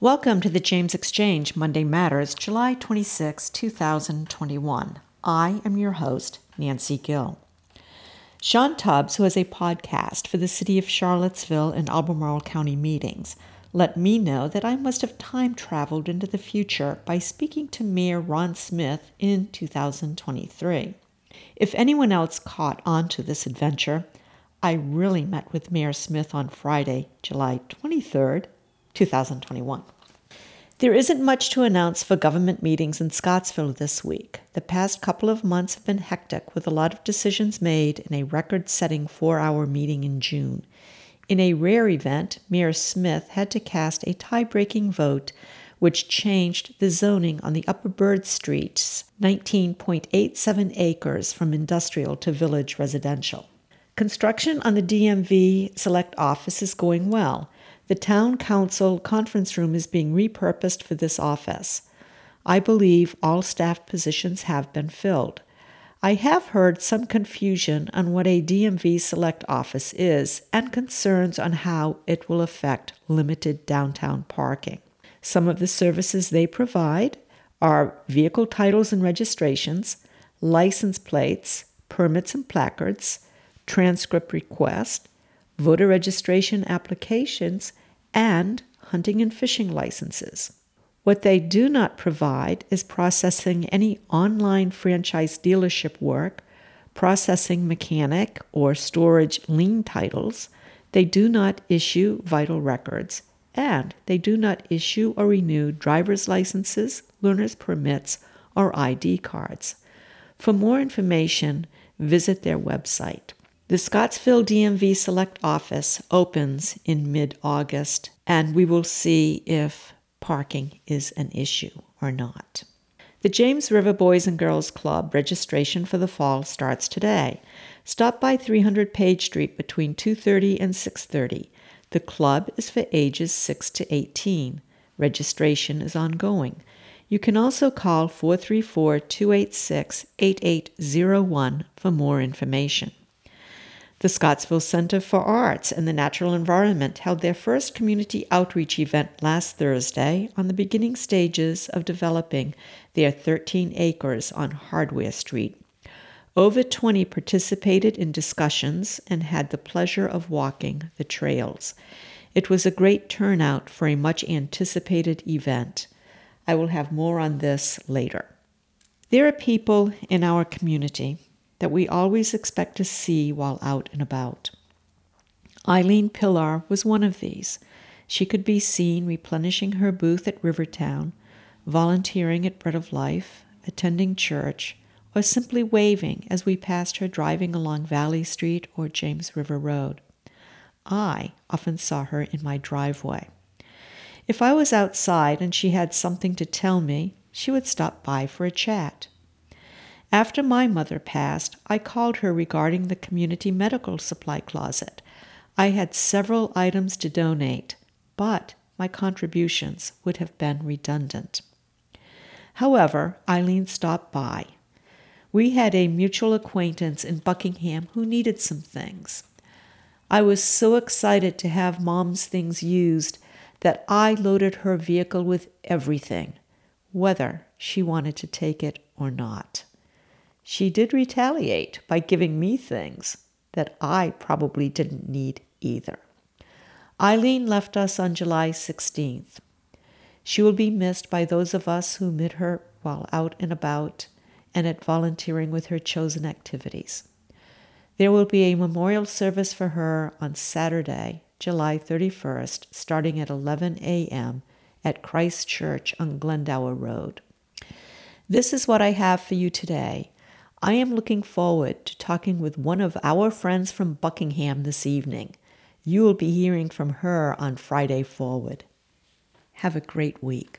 Welcome to the James Exchange Monday Matters, July 26, 2021. I am your host, Nancy Gill. Sean Tubbs, who has a podcast for the City of Charlottesville and Albemarle County meetings, let me know that I must have time traveled into the future by speaking to Mayor Ron Smith in 2023. If anyone else caught on to this adventure, I really met with Mayor Smith on Friday, July 23rd, 2021. There isn't much to announce for government meetings in Scottsville this week. The past couple of months have been hectic with a lot of decisions made in a record setting four hour meeting in June. In a rare event, Mayor Smith had to cast a tie breaking vote which changed the zoning on the Upper Bird Street's 19.87 acres from industrial to village residential. Construction on the DMV Select Office is going well. The Town Council conference room is being repurposed for this office. I believe all staff positions have been filled. I have heard some confusion on what a DMV Select Office is and concerns on how it will affect limited downtown parking. Some of the services they provide are vehicle titles and registrations, license plates, permits and placards, transcript request, voter registration applications, and hunting and fishing licenses. What they do not provide is processing any online franchise dealership work, processing mechanic or storage lien titles. They do not issue vital records, and they do not issue or renew driver's licenses, learner's permits, or ID cards. For more information, visit their website. The Scottsville DMV Select Office opens in mid August, and we will see if parking is an issue or not. The James River Boys and Girls Club registration for the fall starts today. Stop by 300 Page Street between 2:30 and 6:30. The club is for ages 6 to 18. Registration is ongoing. You can also call 434 286 8801 for more information. The Scottsville Center for Arts and the Natural Environment held their first community outreach event last Thursday on the beginning stages of developing their 13 acres on Hardware Street. Over 20 participated in discussions and had the pleasure of walking the trails. It was a great turnout for a much anticipated event. I will have more on this later. There are people in our community that we always expect to see while out and about. Eileen Pillar was one of these. She could be seen replenishing her booth at Rivertown, volunteering at Bread of Life, attending church, or simply waving as we passed her driving along Valley Street or James River Road. I often saw her in my driveway. If I was outside and she had something to tell me, she would stop by for a chat. After my mother passed, I called her regarding the community medical supply closet. I had several items to donate, but my contributions would have been redundant. However, Eileen stopped by. We had a mutual acquaintance in Buckingham who needed some things. I was so excited to have Mom's things used that I loaded her vehicle with everything, whether she wanted to take it or not she did retaliate by giving me things that I probably didn't need either. Eileen left us on July 16th. She will be missed by those of us who met her while out and about and at volunteering with her chosen activities. There will be a memorial service for her on Saturday, July 31st, starting at 11 a.m. at Christ Church on Glendower Road. This is what I have for you today. I am looking forward to talking with one of our friends from Buckingham this evening. You will be hearing from her on Friday Forward. Have a great week.